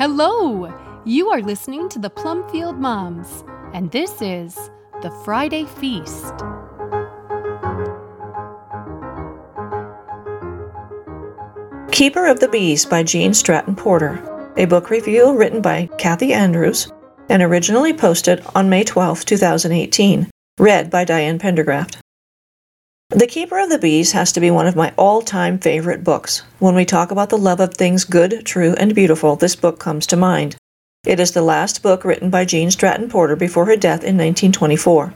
Hello! You are listening to the Plumfield Moms, and this is the Friday Feast. Keeper of the Bees by Gene Stratton Porter, a book review written by Kathy Andrews and originally posted on May 12, 2018, read by Diane Pendergraft. The Keeper of the Bees has to be one of my all time favorite books. When we talk about the love of things good, true, and beautiful, this book comes to mind. It is the last book written by Gene Stratton Porter before her death in 1924.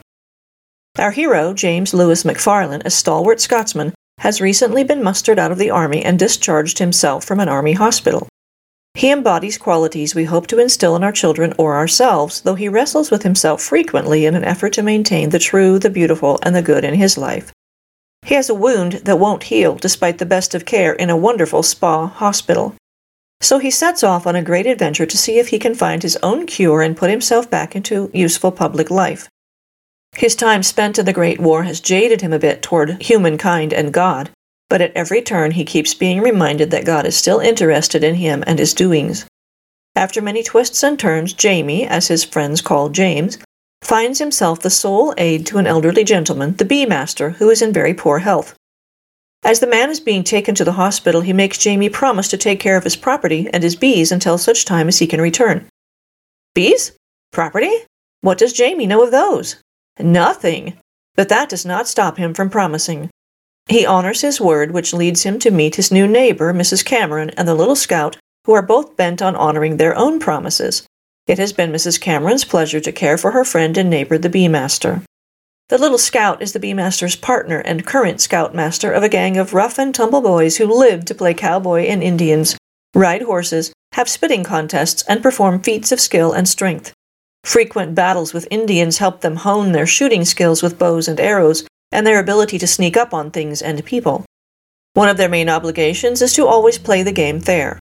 Our hero, James Lewis MacFarlane, a stalwart Scotsman, has recently been mustered out of the Army and discharged himself from an Army hospital. He embodies qualities we hope to instill in our children or ourselves, though he wrestles with himself frequently in an effort to maintain the true, the beautiful, and the good in his life. He has a wound that won't heal despite the best of care in a wonderful spa hospital. So he sets off on a great adventure to see if he can find his own cure and put himself back into useful public life. His time spent in the Great War has jaded him a bit toward humankind and God, but at every turn he keeps being reminded that God is still interested in him and his doings. After many twists and turns, Jamie, as his friends call James, finds himself the sole aide to an elderly gentleman, the bee master, who is in very poor health. As the man is being taken to the hospital, he makes Jamie promise to take care of his property and his bees until such time as he can return. Bees? Property? What does Jamie know of those? Nothing. But that does not stop him from promising. He honors his word, which leads him to meet his new neighbor, Mrs. Cameron, and the little scout, who are both bent on honoring their own promises. It has been Mrs. Cameron's pleasure to care for her friend and neighbor, the bee master. The little scout is the bee master's partner and current scoutmaster of a gang of rough and tumble boys who live to play cowboy and Indians, ride horses, have spitting contests, and perform feats of skill and strength. Frequent battles with Indians help them hone their shooting skills with bows and arrows and their ability to sneak up on things and people. One of their main obligations is to always play the game fair.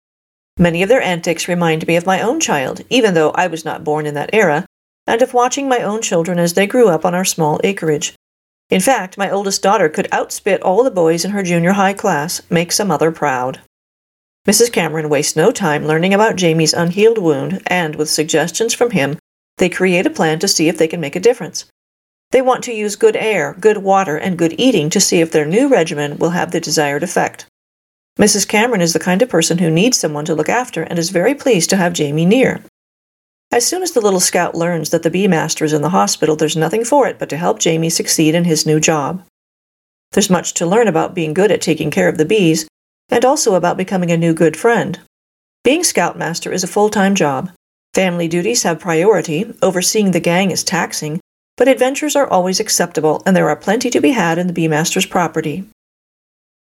Many of their antics remind me of my own child, even though I was not born in that era, and of watching my own children as they grew up on our small acreage. In fact, my oldest daughter could outspit all the boys in her junior high class, make some mother proud. Mrs. Cameron wastes no time learning about Jamie's unhealed wound, and with suggestions from him, they create a plan to see if they can make a difference. They want to use good air, good water, and good eating to see if their new regimen will have the desired effect. Mrs. Cameron is the kind of person who needs someone to look after and is very pleased to have Jamie near. As soon as the little scout learns that the bee master is in the hospital, there's nothing for it but to help Jamie succeed in his new job. There's much to learn about being good at taking care of the bees, and also about becoming a new good friend. Being scoutmaster is a full time job. Family duties have priority, overseeing the gang is taxing, but adventures are always acceptable, and there are plenty to be had in the bee master's property.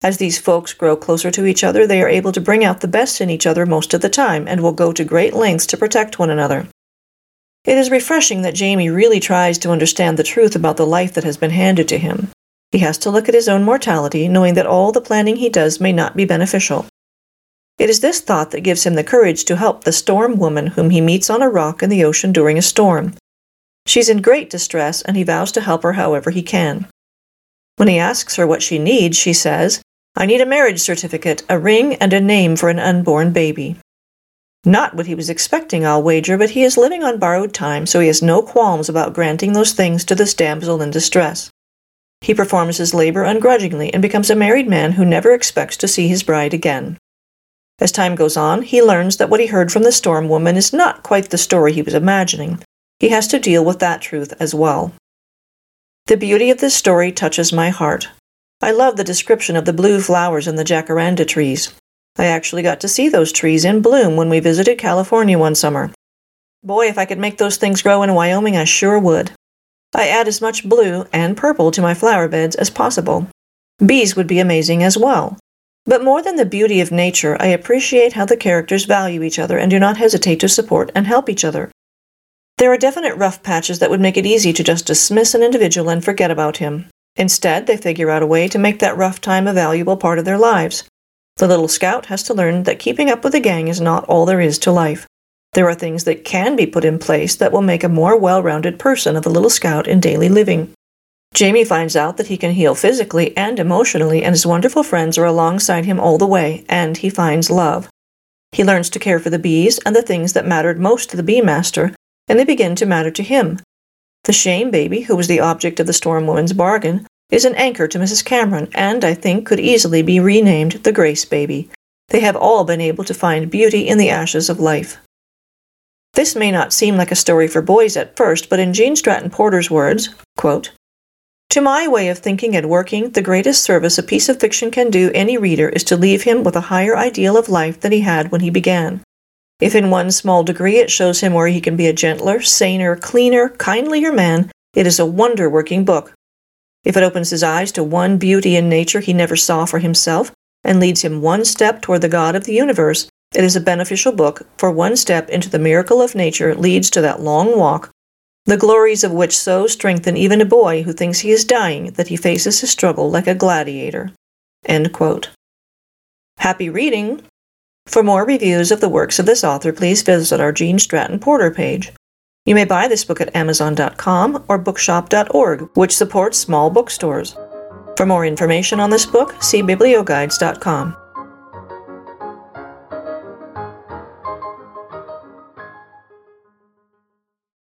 As these folks grow closer to each other, they are able to bring out the best in each other most of the time and will go to great lengths to protect one another. It is refreshing that Jamie really tries to understand the truth about the life that has been handed to him. He has to look at his own mortality, knowing that all the planning he does may not be beneficial. It is this thought that gives him the courage to help the storm woman whom he meets on a rock in the ocean during a storm. She's in great distress, and he vows to help her however he can. When he asks her what she needs, she says, I need a marriage certificate, a ring, and a name for an unborn baby. Not what he was expecting, I'll wager, but he is living on borrowed time, so he has no qualms about granting those things to this damsel in distress. He performs his labor ungrudgingly and becomes a married man who never expects to see his bride again. As time goes on, he learns that what he heard from the storm woman is not quite the story he was imagining. He has to deal with that truth as well. The beauty of this story touches my heart. I love the description of the blue flowers in the jacaranda trees. I actually got to see those trees in bloom when we visited California one summer. Boy, if I could make those things grow in Wyoming, I sure would. I add as much blue and purple to my flower beds as possible. Bees would be amazing as well. But more than the beauty of nature, I appreciate how the characters value each other and do not hesitate to support and help each other. There are definite rough patches that would make it easy to just dismiss an individual and forget about him. Instead, they figure out a way to make that rough time a valuable part of their lives. The little scout has to learn that keeping up with the gang is not all there is to life. There are things that can be put in place that will make a more well rounded person of the little scout in daily living. Jamie finds out that he can heal physically and emotionally, and his wonderful friends are alongside him all the way, and he finds love. He learns to care for the bees and the things that mattered most to the bee master, and they begin to matter to him. The shame baby, who was the object of the storm woman's bargain, is an anchor to Mrs. Cameron, and I think could easily be renamed the Grace baby. They have all been able to find beauty in the ashes of life. This may not seem like a story for boys at first, but in Gene Stratton Porter's words, quote, to my way of thinking and working, the greatest service a piece of fiction can do any reader is to leave him with a higher ideal of life than he had when he began. If in one small degree it shows him where he can be a gentler, saner, cleaner, kindlier man, it is a wonder working book. If it opens his eyes to one beauty in nature he never saw for himself and leads him one step toward the God of the universe, it is a beneficial book, for one step into the miracle of nature leads to that long walk the glories of which so strengthen even a boy who thinks he is dying that he faces his struggle like a gladiator. Happy reading! For more reviews of the works of this author, please visit our Gene Stratton Porter page. You may buy this book at Amazon.com or Bookshop.org, which supports small bookstores. For more information on this book, see Biblioguides.com.